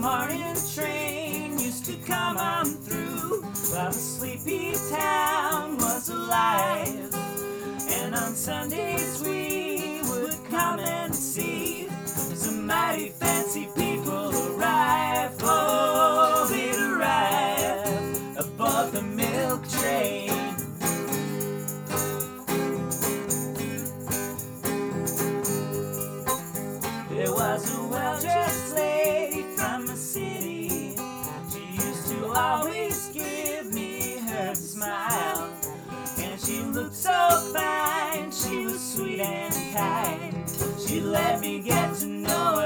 morning train used to come on through while the sleepy town was alive. And on Sundays we would come and see some mighty fancy people arrive. Oh, they'd arrive aboard the milk train. There was a well-dressed lady sweet and kind. She let me get to know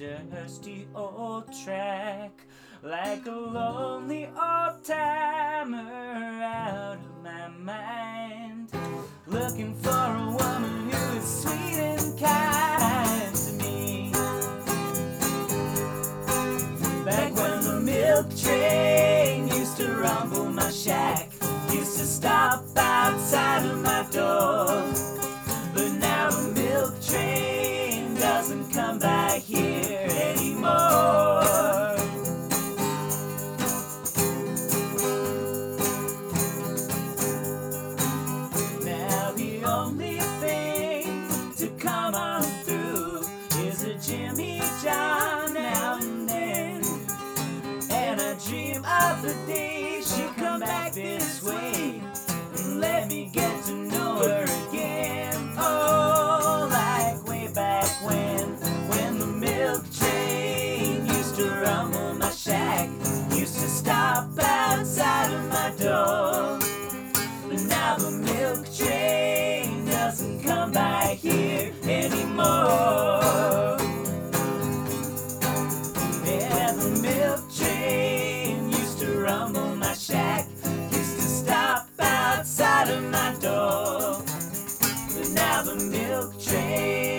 dusty old track like a lonely old timer out of my mind, looking for a woman who is sweet and kind to me. Back when the milk train used to rumble my shack, used to stop outside of my door. Jimmy John now and then. And I dream of the day she'll come back this way and let me get to know her again. Oh, like way back when, when the milk train used to rumble my shack, used to stop outside of my door. But now the milk train. Now the milk milkshake.